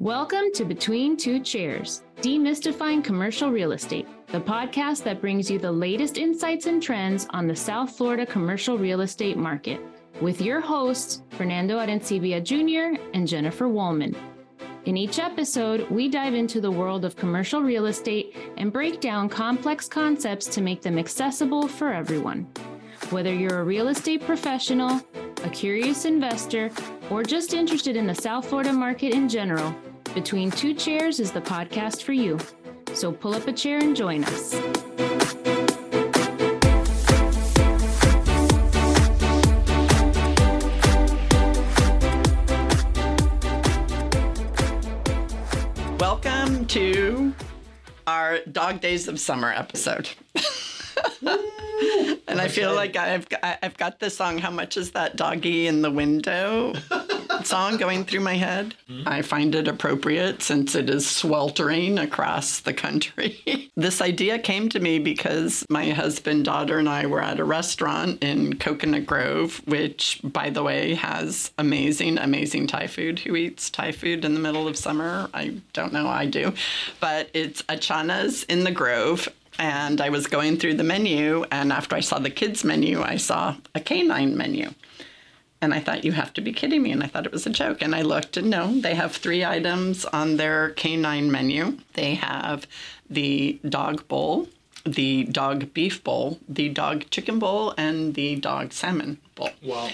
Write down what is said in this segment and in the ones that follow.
Welcome to Between Two Chairs, Demystifying Commercial Real Estate, the podcast that brings you the latest insights and trends on the South Florida commercial real estate market, with your hosts, Fernando Arencibia Jr. and Jennifer Woolman. In each episode, we dive into the world of commercial real estate and break down complex concepts to make them accessible for everyone. Whether you're a real estate professional, a curious investor, or just interested in the South Florida market in general, Between Two Chairs is the podcast for you. So pull up a chair and join us. Welcome to our Dog Days of Summer episode. and I feel like I've got, I've got the song "How Much Is That Doggy in the Window" song going through my head. Hmm? I find it appropriate since it is sweltering across the country. this idea came to me because my husband, daughter, and I were at a restaurant in Coconut Grove, which, by the way, has amazing, amazing Thai food. Who eats Thai food in the middle of summer? I don't know. I do, but it's Atchana's in the Grove and I was going through the menu, and after I saw the kids' menu, I saw a canine menu. And I thought, you have to be kidding me. And I thought it was a joke. And I looked, and no, they have three items on their canine menu. They have the dog bowl, the dog beef bowl, the dog chicken bowl, and the dog salmon bowl. Wow.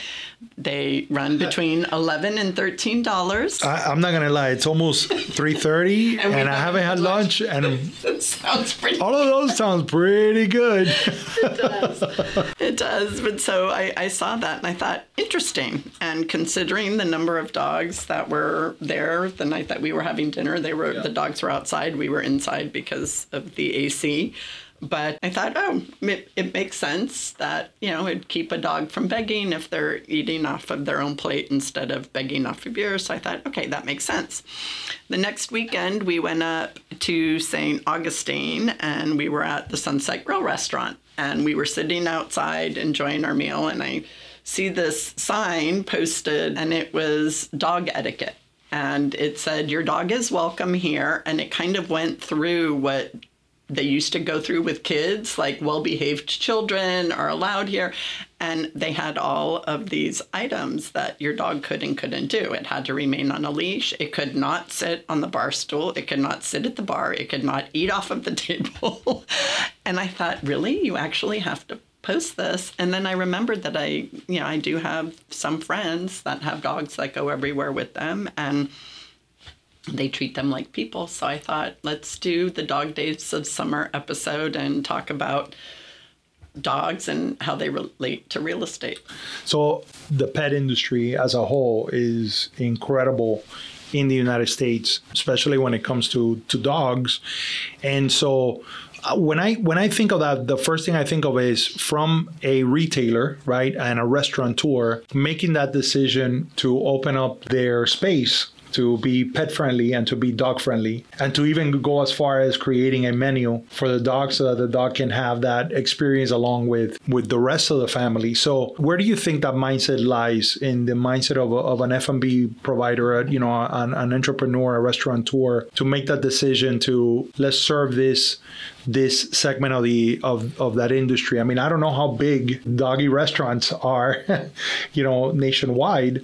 They run between eleven and thirteen dollars. I, I'm not gonna lie, it's almost 3:30, and, we I haven't had lunch, and That sounds pretty. all of those sounds pretty good. It does. It does. But so I, I saw that and I thought, interesting. And considering the number of dogs that were there the night that we were having dinner, they were the dogs were outside. We were inside because of the AC. But I thought, oh, it, it makes sense that, you know, it'd keep a dog from begging if they're eating off of their own plate instead of begging off of yours. So I thought, okay, that makes sense. The next weekend, we went up to St. Augustine and we were at the Sunset Grill restaurant and we were sitting outside enjoying our meal. And I see this sign posted and it was dog etiquette. And it said, Your dog is welcome here. And it kind of went through what they used to go through with kids, like well behaved children are allowed here. And they had all of these items that your dog could and couldn't do. It had to remain on a leash. It could not sit on the bar stool. It could not sit at the bar. It could not eat off of the table. and I thought, really? You actually have to post this and then i remembered that i you know i do have some friends that have dogs that go everywhere with them and they treat them like people. So I thought, let's do the Dog Days of Summer episode and talk about dogs and how they relate to real estate. So the pet industry as a whole is incredible in the United States, especially when it comes to to dogs. And so uh, when I when I think of that, the first thing I think of is from a retailer, right, and a restaurateur making that decision to open up their space to be pet friendly and to be dog friendly, and to even go as far as creating a menu for the dog so that the dog can have that experience along with with the rest of the family. So, where do you think that mindset lies in the mindset of, a, of an F&B provider, uh, you know, an, an entrepreneur, a restaurateur, to make that decision to let's serve this this segment of the of, of that industry. I mean, I don't know how big doggy restaurants are, you know, nationwide,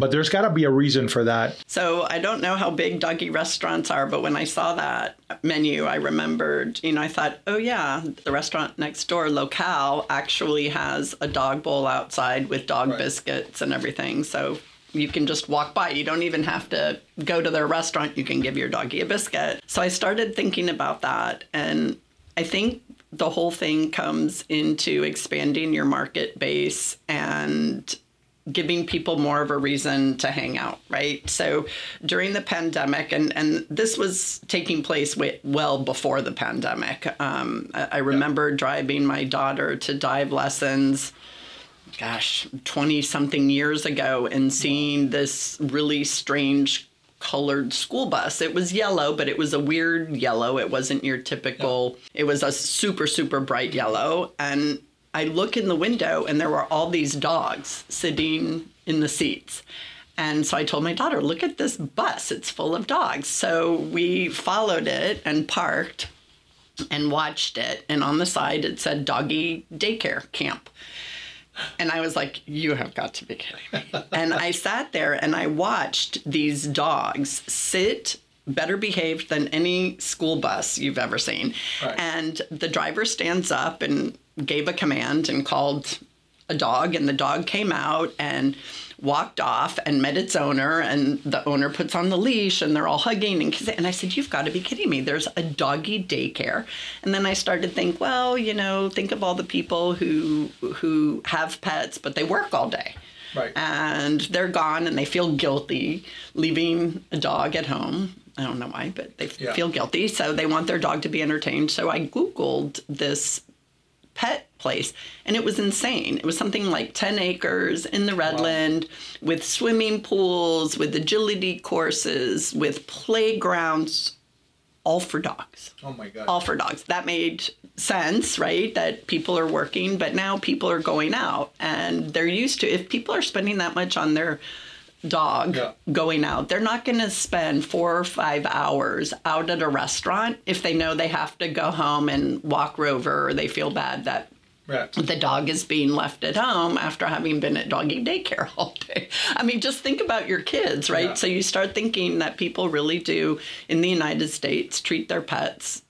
but there's got to be a reason for that. So I don't know how big doggy restaurants are, but when I saw that menu, I remembered, you know, I thought, oh yeah, the restaurant next door, Locale, actually has a dog bowl outside with dog biscuits and everything. So you can just walk by. You don't even have to go to their restaurant. You can give your doggy a biscuit. So I started thinking about that. And I think the whole thing comes into expanding your market base and giving people more of a reason to hang out, right? So during the pandemic, and, and this was taking place well before the pandemic, um, I, I remember driving my daughter to dive lessons gosh, 20 something years ago and seeing this really strange colored school bus. It was yellow, but it was a weird yellow. It wasn't your typical, it was a super, super bright yellow. And I look in the window and there were all these dogs sitting in the seats. And so I told my daughter, look at this bus, it's full of dogs. So we followed it and parked and watched it. And on the side, it said doggy daycare camp. And I was like, you have got to be kidding me. and I sat there and I watched these dogs sit better behaved than any school bus you've ever seen. Right. And the driver stands up and gave a command and called a dog, and the dog came out and walked off and met its owner and the owner puts on the leash and they're all hugging and kissing and i said you've got to be kidding me there's a doggy daycare and then i started to think well you know think of all the people who who have pets but they work all day Right. And they're gone and they feel guilty leaving a dog at home. I don't know why, but they yeah. feel guilty. So they want their dog to be entertained. So I Googled this pet place and it was insane. It was something like 10 acres in the Redland wow. with swimming pools, with agility courses, with playgrounds, all for dogs. Oh my God. All for dogs. That made sense, right? That people are working, but now people are going out and they're used to, if people are spending that much on their dog yeah. going out, they're not going to spend four or five hours out at a restaurant if they know they have to go home and walk Rover or they feel bad that Right. The dog is being left at home after having been at doggy daycare all day. I mean, just think about your kids, right? Yeah. So you start thinking that people really do in the United States treat their pets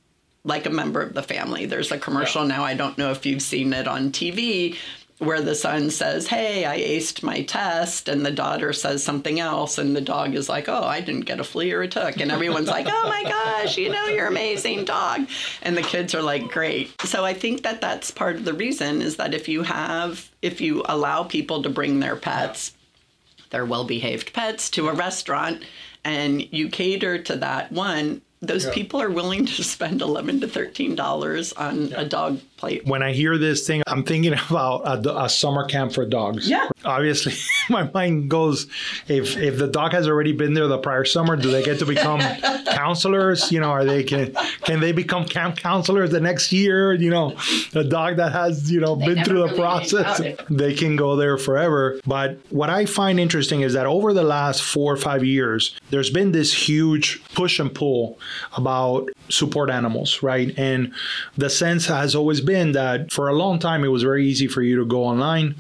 like a member of the family. There's a commercial yeah. now, I don't know if you've seen it on TV, where the son says, Hey, I aced my test, and the daughter says something else, and the dog is like, Oh, I didn't get a flea or a tick. And everyone's like, Oh my gosh, you know, you're amazing dog. And the kids are like, Great. So I think that that's part of the reason is that if you have, if you allow people to bring their pets, their well behaved pets, to a restaurant, and you cater to that one, those yeah. people are willing to spend 11 to 13 dollars on yeah. a dog plate when i hear this thing i'm thinking about a, a summer camp for dogs. Yeah. Obviously my mind goes if if the dog has already been there the prior summer do they get to become counselors? You know are they can can they become camp counselors the next year? You know a dog that has you know they been through the really process they can go there forever. But what i find interesting is that over the last four or five years there's been this huge push and pull about support animals, right? And the sense has always been that for a long time it was very easy for you to go online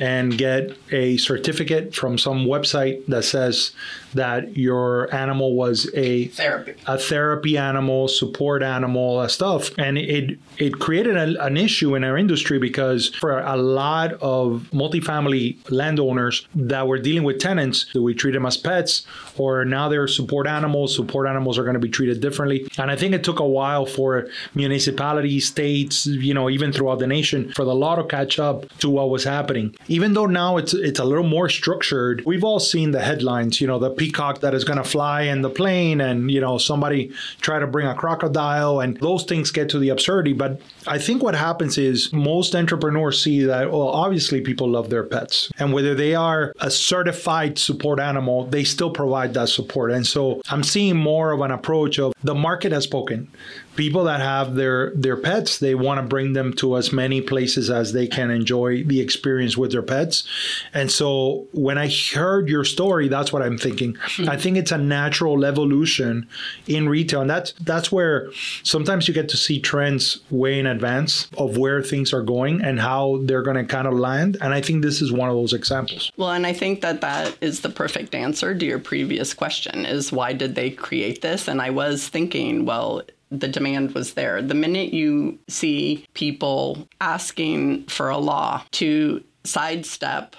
and get a certificate from some website that says that your animal was a therapy, a therapy animal, support animal, that stuff, and it it created a, an issue in our industry because for a lot of multifamily landowners that were dealing with tenants, do we treat them as pets or now they're support animals? Support animals are going to be treated differently, and I think it took a while for municipalities, states, you know, even throughout the nation, for the law to catch up to what was happening. Even though now it's it's a little more structured, we've all seen the headlines, you know, the peacock that is going to fly in the plane and you know somebody try to bring a crocodile and those things get to the absurdity. But i think what happens is most entrepreneurs see that well obviously people love their pets. And whether they are a certified support animal they still provide that support. And so i'm seeing more of an approach of the market has spoken people that have their their pets they want to bring them to as many places as they can enjoy the experience with their pets. And so when i heard your story that's what i'm thinking. Mm-hmm. i think it's a natural evolution in retail and that's that's where sometimes you get to see trends way in advance of where things are going and how they're going to kind of land and i think this is one of those examples. Well and i think that that is the perfect answer to your previous question is why did they create this? And i was thinking well the demand was there. The minute you see people asking for a law to sidestep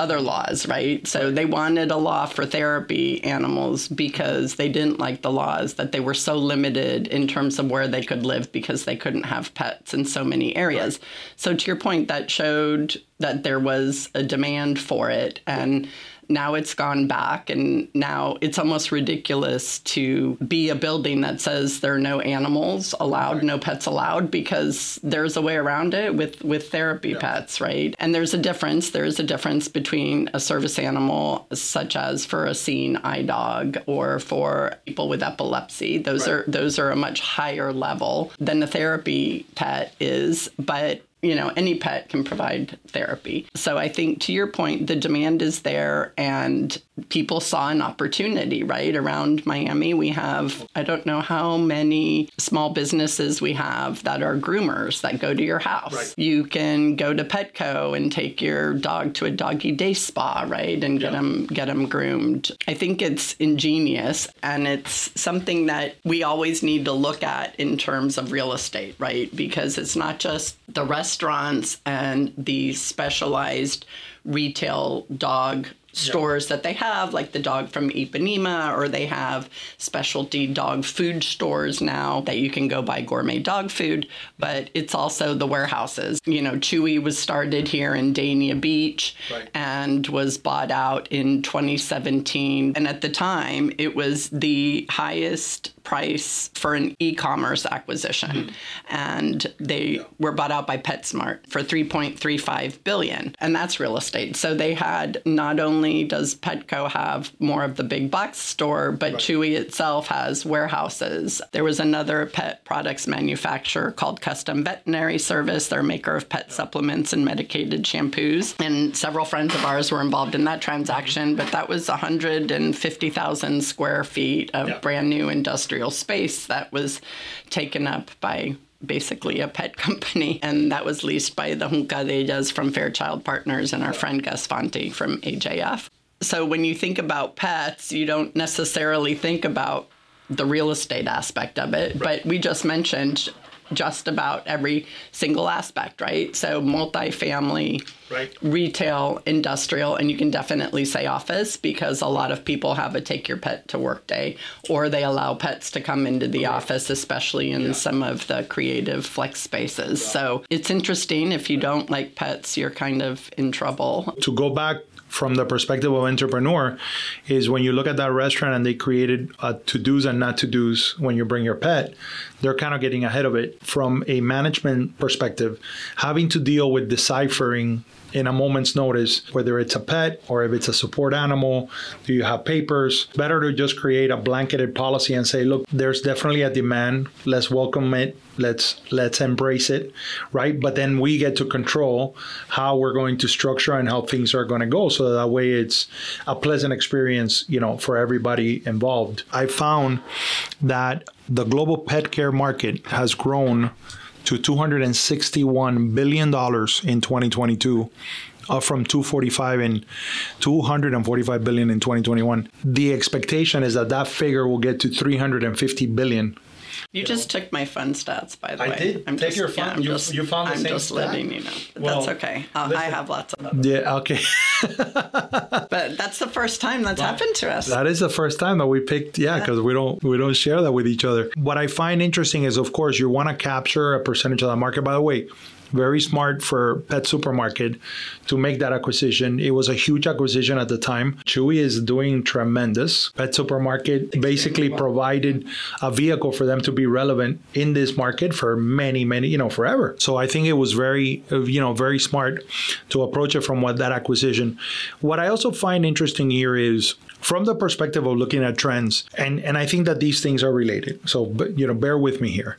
other laws, right? So they wanted a law for therapy animals because they didn't like the laws that they were so limited in terms of where they could live because they couldn't have pets in so many areas. So to your point that showed that there was a demand for it and now it's gone back, and now it's almost ridiculous to be a building that says there are no animals allowed, right. no pets allowed, because there's a way around it with, with therapy yeah. pets, right? And there's a difference. There's a difference between a service animal, such as for a seeing eye dog or for people with epilepsy. Those right. are those are a much higher level than a therapy pet is, but you know, any pet can provide therapy. So I think to your point, the demand is there and people saw an opportunity, right? Around Miami, we have, I don't know how many small businesses we have that are groomers that go to your house. Right. You can go to Petco and take your dog to a doggy day spa, right? And get yeah. them get them groomed. I think it's ingenious and it's something that we always need to look at in terms of real estate, right? Because it's not just the restaurants and the specialized retail dog stores that they have, like the dog from Ipanema, or they have specialty dog food stores now that you can go buy gourmet dog food. But it's also the warehouses. You know, Chewy was started here in Dania Beach right. and was bought out in 2017. And at the time, it was the highest price for an e-commerce acquisition mm-hmm. and they yeah. were bought out by PetSmart for 3.35 billion and that's real estate. So they had not only does Petco have more of the big box store but right. Chewy itself has warehouses. There was another pet products manufacturer called Custom Veterinary Service, they're a maker of pet supplements and medicated shampoos and several friends of ours were involved in that transaction but that was 150,000 square feet of yeah. brand new industrial industrial space that was taken up by basically a pet company. And that was leased by the Juncadellas from Fairchild Partners and our friend Gus Fonte from AJF. So when you think about pets, you don't necessarily think about the real estate aspect of it. Right. But we just mentioned just about every single aspect, right? So multifamily, right. retail, industrial, and you can definitely say office because a lot of people have a take your pet to work day or they allow pets to come into the right. office, especially in yeah. some of the creative flex spaces. Yeah. So it's interesting. If you don't like pets, you're kind of in trouble. To go back from the perspective of entrepreneur is when you look at that restaurant and they created uh, to do's and not to do's when you bring your pet, they're kind of getting ahead of it. From a management perspective, having to deal with deciphering in a moment's notice, whether it's a pet or if it's a support animal. Do you have papers? Better to just create a blanketed policy and say, look, there's definitely a demand. Let's welcome it. Let's let's embrace it, right? But then we get to control how we're going to structure and how things are going to go, so that way it's a pleasant experience, you know, for everybody involved. I found that the global pet care market has grown to $261 billion in 2022 up from 245 and 245 billion in 2021 the expectation is that that figure will get to 350 billion you just took my fun stats, by the I way. did. I'm take just, your fun. Yeah, you, just, you found the I'm same just stat? letting you know. Well, that's okay. Uh, I have lots of them. Yeah. Okay. but that's the first time that's happened to us. That is the first time that we picked. Yeah, because we don't we don't share that with each other. What I find interesting is, of course, you want to capture a percentage of the market. By the way, very smart for Pet Supermarket to make that acquisition. It was a huge acquisition at the time. Chewy is doing tremendous. Pet Supermarket basically provided a vehicle for them to be relevant in this market for many, many, you know, forever. So I think it was very, you know, very smart to approach it from what that acquisition. What I also find interesting here is from the perspective of looking at trends, and, and I think that these things are related. So, you know, bear with me here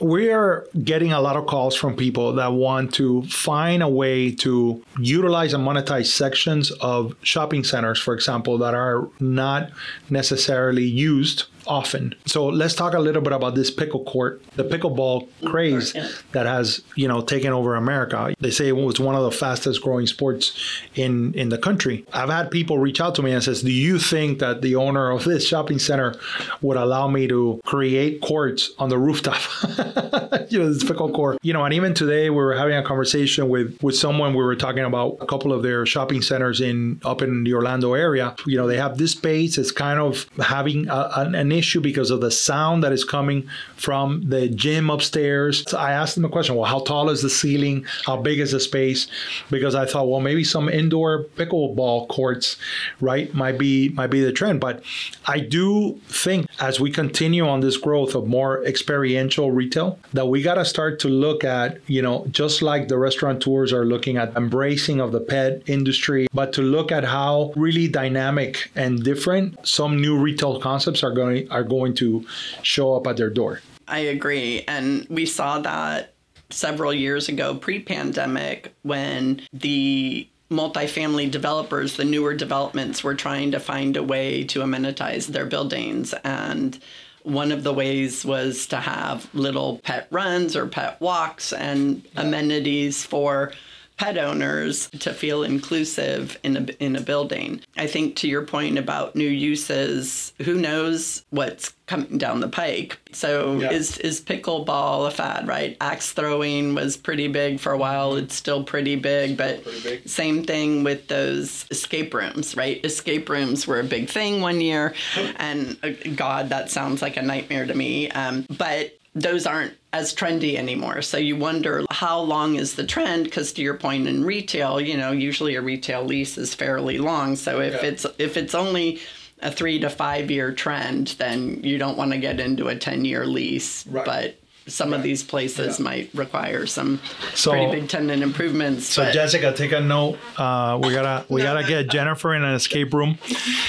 we are getting a lot of calls from people that want to find a way to utilize and monetize sections of shopping centers, for example, that are not necessarily used often. So let's talk a little bit about this pickle court, the pickleball craze that has, you know, taken over America. They say it was one of the fastest growing sports in in the country. I've had people reach out to me and says, "Do you think that the owner of this shopping center would allow me to create courts on the rooftop?" you know, this pickle court. You know, and even today we were having a conversation with with someone we were talking about a couple of their shopping centers in up in the Orlando area. You know, they have this space. It's kind of having a, an issue because of the sound that is coming from the gym upstairs. So I asked them a question well, how tall is the ceiling? How big is the space? Because I thought, well, maybe some indoor pickleball courts, right, might be might be the trend. But I do think as we continue on this growth of more experiential retail, that we got to start to look at, you know, just like the restaurateurs are looking at embracing of the pet industry, but to look at how really dynamic and different some new retail concepts are going are going to show up at their door. I agree. And we saw that several years ago, pre pandemic, when the multifamily developers, the newer developments, were trying to find a way to amenitize their buildings. And one of the ways was to have little pet runs or pet walks and yeah. amenities for pet owners to feel inclusive in a, in a building. I think to your point about new uses, who knows what's coming down the pike. So yeah. is is pickleball a fad, right? Axe throwing was pretty big for a while. It's still pretty big, but pretty big. same thing with those escape rooms, right? Escape rooms were a big thing one year, and uh, God, that sounds like a nightmare to me. Um, but those aren't as trendy anymore. So you wonder how long is the trend? Because to your point in retail, you know, usually a retail lease is fairly long. So if yeah. it's if it's only a three to five year trend, then you don't want to get into a ten year lease. Right. But some right. of these places yeah. might require some so, pretty big tenant improvements. So Jessica, take a note. Uh, we gotta we gotta get Jennifer in an escape room.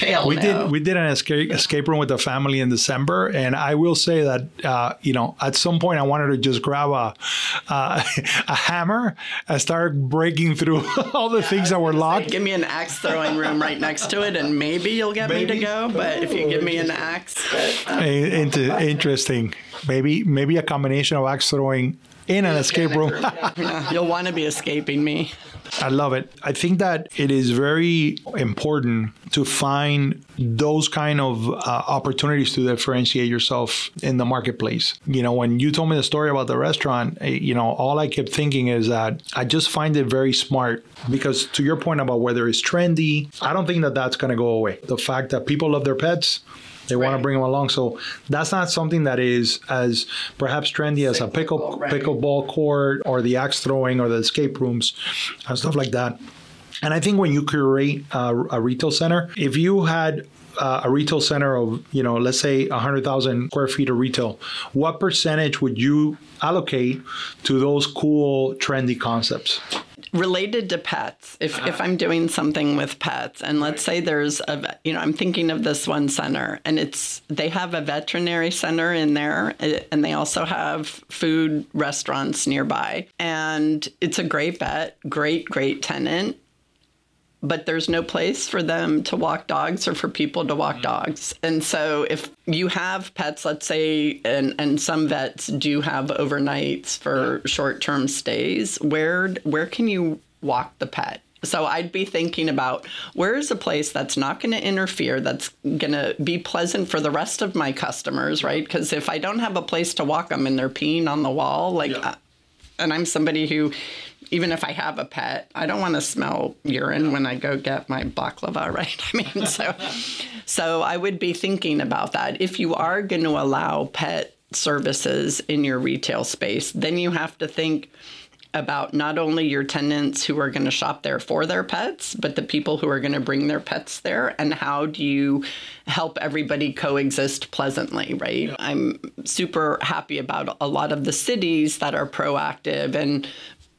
Hell we no. did we did an escape escape room with the family in December, and I will say that uh, you know at some point I wanted to just grab a uh, a hammer and start breaking through all the yeah, things that were locked. Say, give me an axe throwing room right next to it, and maybe you'll get maybe. me to go. But if you give me an axe, but, uh, into interesting. Maybe maybe a combination of axe throwing in an escape room. yeah, you'll want to be escaping me. I love it. I think that it is very important to find those kind of uh, opportunities to differentiate yourself in the marketplace. You know, when you told me the story about the restaurant, eh, you know, all I kept thinking is that I just find it very smart because to your point about whether it's trendy, I don't think that that's going to go away. The fact that people love their pets, they right. want to bring them along. So that's not something that is as perhaps trendy as a pickle right. pickleball court or the axe throwing or the escape rooms and stuff like that. And I think when you curate a, a retail center, if you had uh, a retail center of, you know, let's say 100,000 square feet of retail, what percentage would you allocate to those cool, trendy concepts? Related to pets if, uh-huh. if i'm doing something with pets and let's say there's a you know i'm thinking of this one center and it's they have a veterinary center in there eh, and they also have food restaurants nearby and it's a great vet great great tenant but there's no place for them to walk dogs or for people to walk mm-hmm. dogs. And so if you have pets, let's say, and, and some vets do have overnights for yeah. short term stays, where where can you walk the pet? So I'd be thinking about where is a place that's not going to interfere, that's going to be pleasant for the rest of my customers, right? Because if I don't have a place to walk them and they're peeing on the wall, like, yeah. uh, and I'm somebody who even if I have a pet, I don't want to smell urine when I go get my baklava, right? I mean, so so I would be thinking about that. If you are going to allow pet services in your retail space, then you have to think about not only your tenants who are going to shop there for their pets, but the people who are going to bring their pets there, and how do you help everybody coexist pleasantly, right? Yeah. I'm super happy about a lot of the cities that are proactive and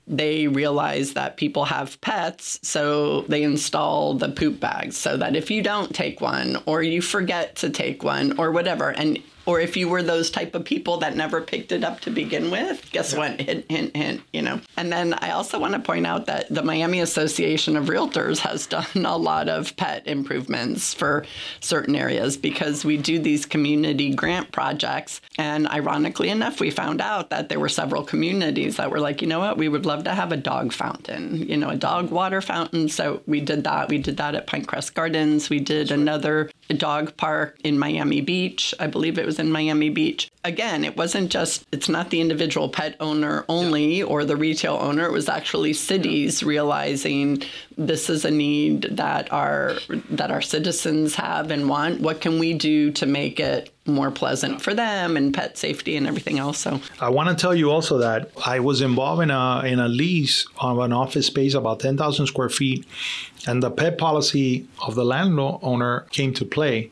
they realize that people have pets, so they install the poop bags so that if you don't take one or you forget to take one or whatever, and or if you were those type of people that never picked it up to begin with, guess yeah. what? Hint, hint, hint, you know. And then I also want to point out that the Miami Association of Realtors has done a lot of pet improvements for certain areas because we do these community grant projects. And ironically enough, we found out that there were several communities that were like, you know what, we would love to have a dog fountain, you know, a dog water fountain. So we did that. We did that at Pinecrest Gardens. We did another dog park in Miami Beach. I believe it was in Miami Beach. Again, it wasn't just, it's not the individual pet owner only yeah. or the retail owner. It was actually cities realizing this is a need that our that our citizens have and want. What can we do to make it more pleasant for them and pet safety and everything else? So I want to tell you also that I was involved in a in a lease of an office space about ten thousand square feet, and the pet policy of the landlord owner came to play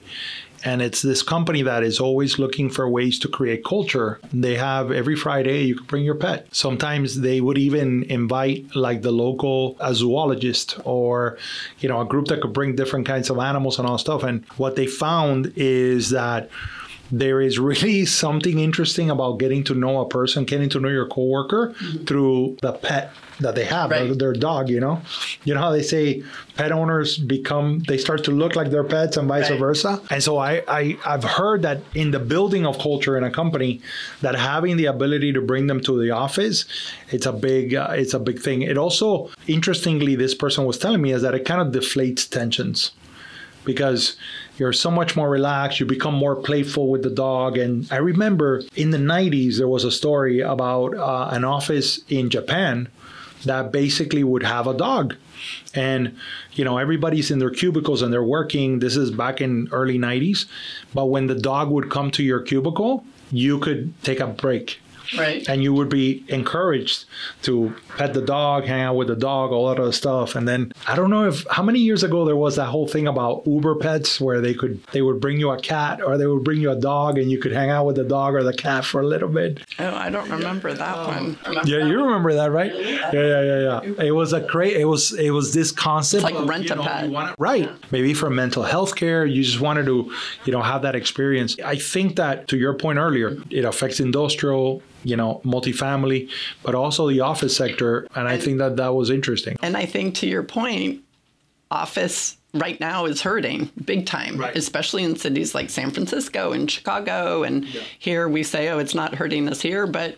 and it's this company that is always looking for ways to create culture. They have every Friday you can bring your pet. Sometimes they would even invite like the local a zoologist or you know a group that could bring different kinds of animals and all stuff. And what they found is that there is really something interesting about getting to know a person, getting to know your coworker mm-hmm. through the pet that they have, right. their dog, you know? You know how they say pet owners become, they start to look like their pets and vice right. versa? And so I, I, I've heard that in the building of culture in a company, that having the ability to bring them to the office, it's a big, uh, it's a big thing. It also, interestingly, this person was telling me is that it kind of deflates tensions because you're so much more relaxed. You become more playful with the dog. And I remember in the 90s, there was a story about uh, an office in Japan that basically would have a dog. And, you know, everybody's in their cubicles and they're working. This is back in early 90s. But when the dog would come to your cubicle, you could take a break Right. And you would be encouraged to pet the dog, hang out with the dog, all that other stuff. And then I don't know if how many years ago there was that whole thing about Uber pets where they could they would bring you a cat or they would bring you a dog and you could hang out with the dog or the cat for a little bit. Oh, I don't remember that oh, one. Remember yeah, that you remember that, right? Yeah, yeah, yeah, yeah. It was a great. It was it was this concept it's like of, rent a pet, wanna, right? Maybe for mental health care, you just wanted to, you know, have that experience. I think that to your point earlier, it affects industrial you know, multifamily, but also the office sector. And I think that that was interesting. And I think to your point, office right now is hurting big time, right. especially in cities like San Francisco and Chicago. And yeah. here we say, oh, it's not hurting us here, but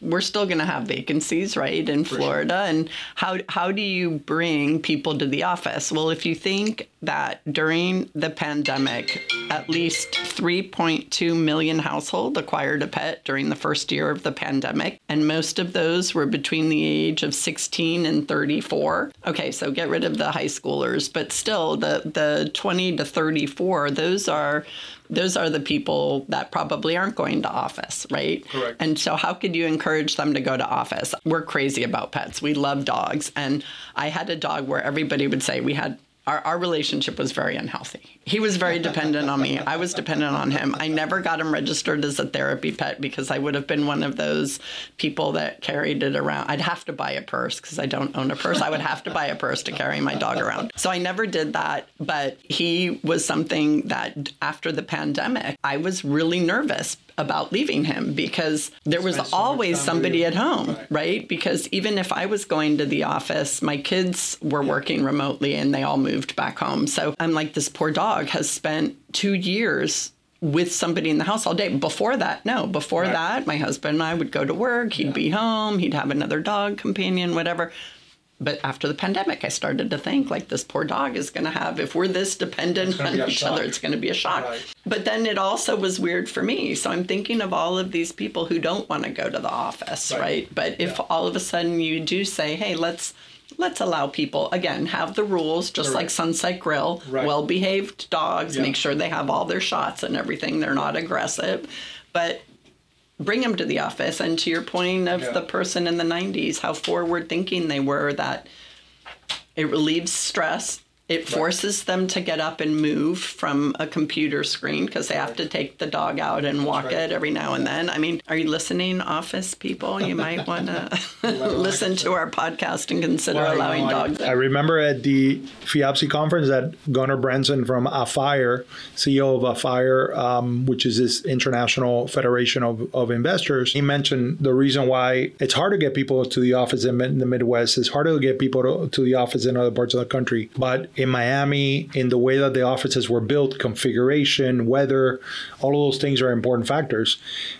we're still going to have vacancies, right, in For Florida. Sure. And how how do you bring people to the office? Well, if you think that during the pandemic, at least 3.2 million households acquired a pet during the first year of the pandemic, and most of those were between the age of 16 and 34. Okay, so get rid of the high schoolers, but still the the 20 to 34, those are those are the people that probably aren't going to office, right? Correct. And so, how could you encourage them to go to office? We're crazy about pets. We love dogs. And I had a dog where everybody would say we had our, our relationship was very unhealthy. He was very dependent on me. I was dependent on him. I never got him registered as a therapy pet because I would have been one of those people that carried it around. I'd have to buy a purse because I don't own a purse. I would have to buy a purse to carry my dog around. So I never did that. But he was something that after the pandemic, I was really nervous about leaving him because there was always somebody at home, right. right. Because even if I was going to the office, my kids were working remotely and they all moved back home. So I'm like, this poor dog has spent two years with somebody in the house all day. Before that, no. Before right. that, my husband and I would go to work. He'd yeah. be home. He'd have another dog companion, whatever but after the pandemic, I started to think like this poor dog is going to have, if we're this dependent on each shock. other, it's going to be a shock. Right. But then it also was weird for me. So I'm thinking of all of these people who don't want to go to the office, right? right? But if yeah. all of a sudden you do say, hey, let's let's allow people again have the rules just right. like sunset grill right. well behaved dogs yeah. make sure they have all their shots and everything they're not aggressive but bring them to the office. And to your point of yeah. the person in the 90s, how forward thinking they were that it relieves stress it forces them to get up and move from a computer screen because they have to take the dog out and walk right. it every now and then. I mean, are you listening, office people? You might want to listen to our podcast and consider well, allowing dogs. I, I, remember at the FIABCI conference that Gunnar Branson from AFIRE, CEO of AFIRE, um, which is this international federation of, of investors, he mentioned the reason why it's hard to get people to the office in, in the Midwest. It's harder to get people to, to the office in other parts of the country. But in Miami, in the way that the offices were built, configuration, weather, all of those things are important factors.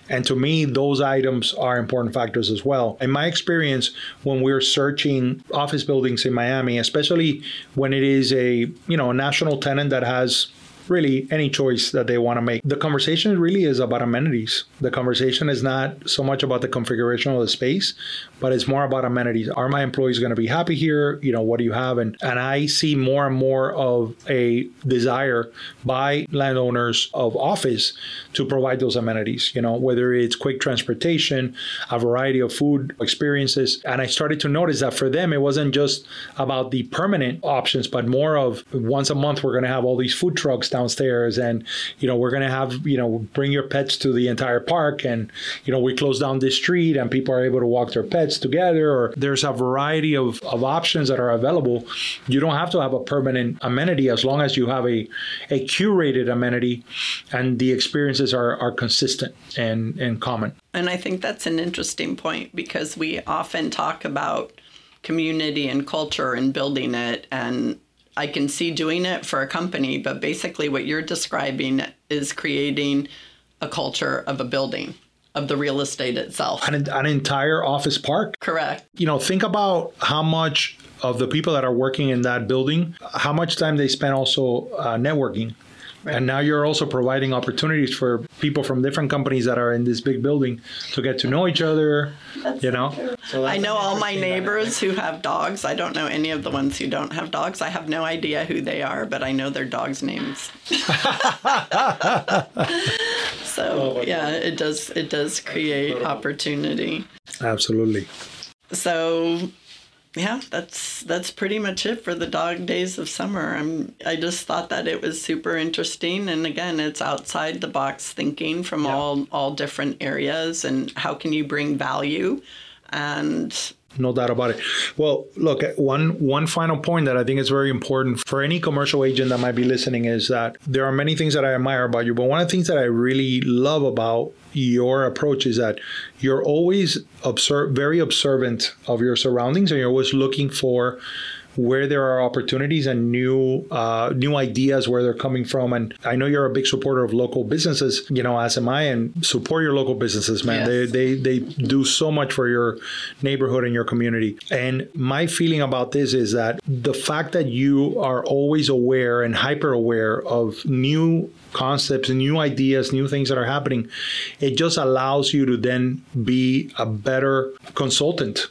And to me, those items are important factors as well. In my experience, when we're searching office buildings in Miami, especially when it is a you know a national tenant that has really any choice that they want to make. The conversation really is about amenities. The conversation is not so much about the configuration of the space, but it's more about amenities. Are my employees going to be happy here? You know, what do you have? And and I see more and more of a desire by landowners of office to provide those amenities, you know, whether it's quick transportation, a variety of food experiences. And I started to notice that for them it wasn't just about the permanent options, but more of once a month we're going to have all these food trucks downstairs and you know we're going to have you know bring your pets to the entire park and you know we close down this street and people are able to walk their pets together or there's a variety of, of options that are available you don't have to have a permanent amenity as long as you have a, a curated amenity and the experiences are, are consistent and, and common. And i think that's an interesting point because we often talk about community and culture and building it and I can see doing it for a company, but basically what you're describing is creating a culture of a building, of the real estate itself. An, an entire office park? Correct. You know, think about how much of the people that are working in that building, how much time they spend also uh, networking Right. And now you're also providing opportunities for people from different companies that are in this big building to get to know each other. That's you know, so I know all my neighbors who have dogs. I don't know any of the ones who don't have dogs. I have no idea who they are, but I know their dogs' names. so oh yeah, it does it does create opportunity. Absolutely. So yeah, that's that's pretty much it for the dog days of summer. I'm I just thought that it was super interesting and again, it's outside the box thinking from yeah. all all different areas and how can you bring value and no doubt about it. Well, look, one one final point that I think is very important for any commercial agent that might be listening is that there are many things that I admire about you, but one of the things that I really love about your approach is that you're always observe very observant of your surroundings and you're always looking for where there are opportunities and new uh, new ideas where they're coming from. And I know you're a big supporter of local businesses, you know, as am I. And support your local businesses, man. Yes. They, they they do so much for your neighborhood and your community. And my feeling about this is that the fact that you are always aware and hyper aware of new concepts and new ideas, new things that are happening, it just allows you to then be a better consultant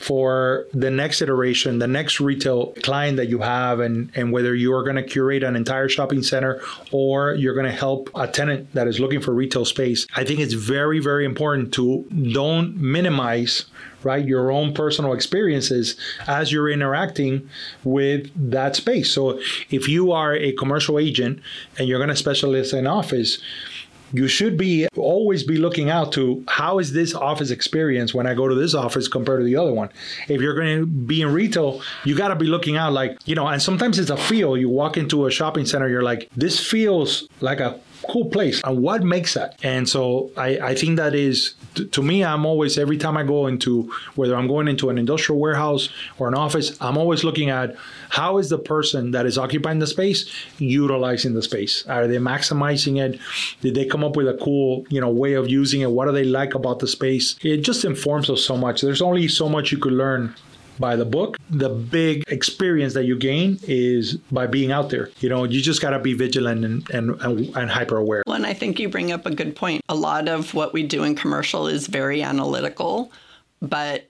for the next iteration, the next retail client that you have, and, and whether you are going to curate an entire shopping center or you're going to help a tenant that is looking for retail space. I think it's very, very important to don't minimize right your own personal experiences as you're interacting with that space so if you are a commercial agent and you're going to specialize in office you should be always be looking out to how is this office experience when I go to this office compared to the other one. If you're going to be in retail, you got to be looking out like, you know, and sometimes it's a feel. You walk into a shopping center, you're like, this feels like a cool place. And what makes that? And so I, I think that is, to, to me, I'm always, every time I go into, whether I'm going into an industrial warehouse or an office, I'm always looking at how is the person that is occupying the space utilizing the space? Are they maximizing it? Did they come up with a cool, you know, way of using it? What do they like about the space? It just informs us so much. There's only so much you could learn by the book. The big experience that you gain is by being out there. You know, you just got to be vigilant and, and, and, and hyper aware. Well, and I think you bring up a good point. A lot of what we do in commercial is very analytical, but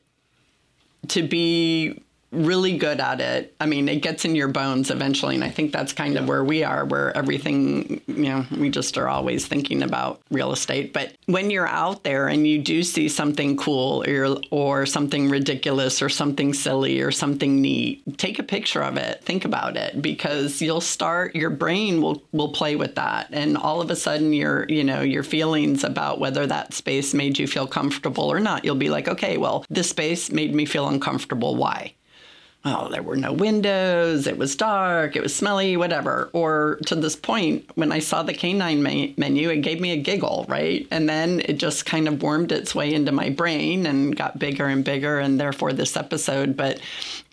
to be really good at it. I mean, it gets in your bones eventually. And I think that's kind of where we are, where everything, you know, we just are always thinking about real estate. But when you're out there and you do see something cool or, or something ridiculous or something silly or something neat, take a picture of it, think about it, because you'll start, your brain will, will play with that. And all of a sudden, your, you know, your feelings about whether that space made you feel comfortable or not, you'll be like, okay, well, this space made me feel uncomfortable. Why? Oh, there were no windows, it was dark, it was smelly, whatever. Or to this point, when I saw the canine me- menu, it gave me a giggle, right? And then it just kind of wormed its way into my brain and got bigger and bigger, and therefore this episode. But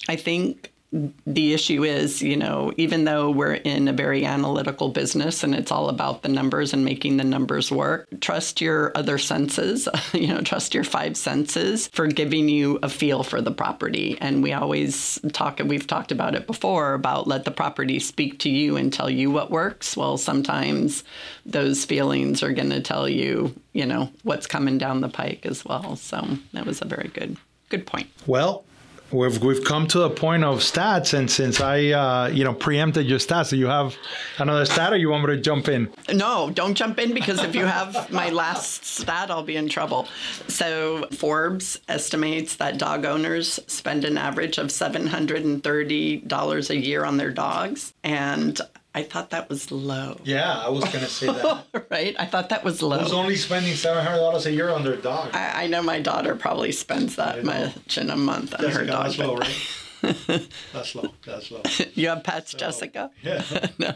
I think the issue is, you know, even though we're in a very analytical business and it's all about the numbers and making the numbers work, trust your other senses, you know, trust your five senses for giving you a feel for the property. And we always talk, and we've talked about it before about let the property speak to you and tell you what works. Well, sometimes those feelings are going to tell you, you know, what's coming down the pike as well. So that was a very good, good point. Well, we've we've come to the point of stats, and since I uh, you know preempted your stats, do you have another stat, or you want me to jump in? No, don't jump in because if you have my last stat, I'll be in trouble. So Forbes estimates that dog owners spend an average of seven hundred and thirty dollars a year on their dogs, and I thought that was low. Yeah, I was gonna say that. right? I thought that was low. Who's only spending seven hundred dollars a year on their dog? I, I know my daughter probably spends that much in a month on her dog. Low, right? that's low. That's low. You have pets, so, Jessica? Yeah. no.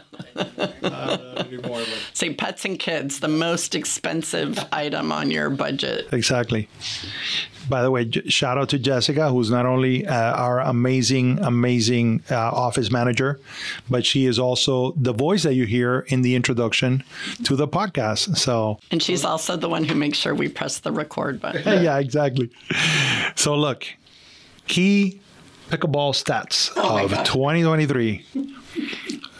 uh, more, Say pets and kids, the most expensive item on your budget. Exactly. By the way, shout out to Jessica, who's not only uh, our amazing, amazing uh, office manager, but she is also the voice that you hear in the introduction to the podcast. So, and she's also the one who makes sure we press the record button. yeah, exactly. So, look, key pickleball stats oh of 2023.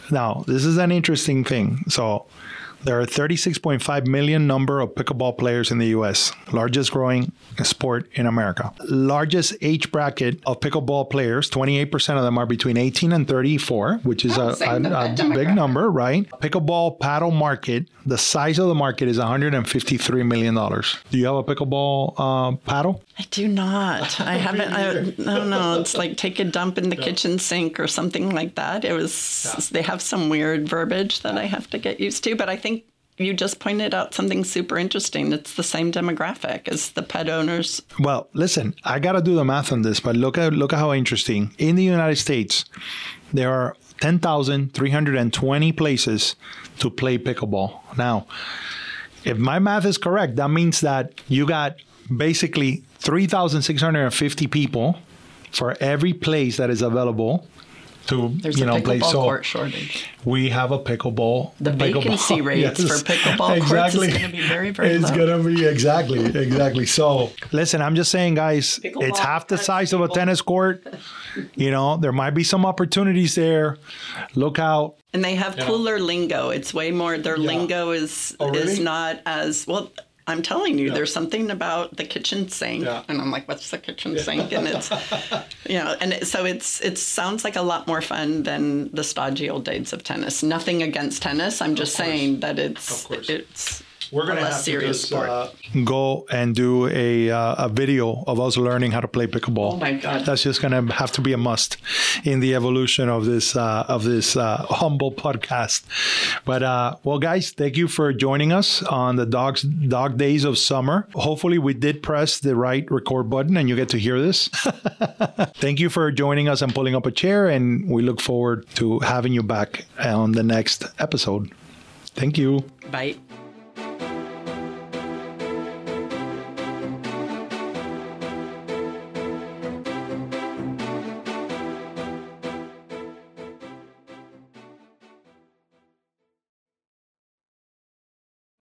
Now, this is an interesting thing. So, there are 36.5 million number of pickleball players in the US, largest growing sport in America. Largest age bracket of pickleball players, 28% of them are between 18 and 34, which is a, a, a big number, right? Pickleball paddle market, the size of the market is $153 million. Do you have a pickleball uh, paddle? I do not. I haven't. I, I, don't know. It's like take a dump in the yeah. kitchen sink or something like that. It was. Yeah. They have some weird verbiage that I have to get used to, but I think you just pointed out something super interesting. It's the same demographic as the pet owners. Well, listen, I got to do the math on this, but look at look at how interesting. In the United States, there are 10,320 places to play pickleball. Now, if my math is correct, that means that you got basically 3,650 people for every place that is available to There's you know play. So court shortage. We have a pickleball. The pickleball. vacancy rates yes. for pickleball exactly. courts is going to be very very it's low. It's going to be exactly exactly. So listen, I'm just saying, guys, pickleball it's half the size people. of a tennis court. You know, there might be some opportunities there. Look out. And they have cooler lingo. It's way more. Their yeah. lingo is oh, really? is not as well I'm telling you, yeah. there's something about the kitchen sink, yeah. and I'm like, "What's the kitchen yeah. sink?" And it's, you know, and it, so it's it sounds like a lot more fun than the stodgy old days of tennis. Nothing against tennis. I'm just saying that it's it's we're going to have to just, uh, go and do a, uh, a video of us learning how to play pickleball. Oh my god! That's just going to have to be a must in the evolution of this uh, of this uh, humble podcast. But uh, well, guys, thank you for joining us on the dogs dog days of summer. Hopefully, we did press the right record button and you get to hear this. thank you for joining us and pulling up a chair, and we look forward to having you back on the next episode. Thank you. Bye.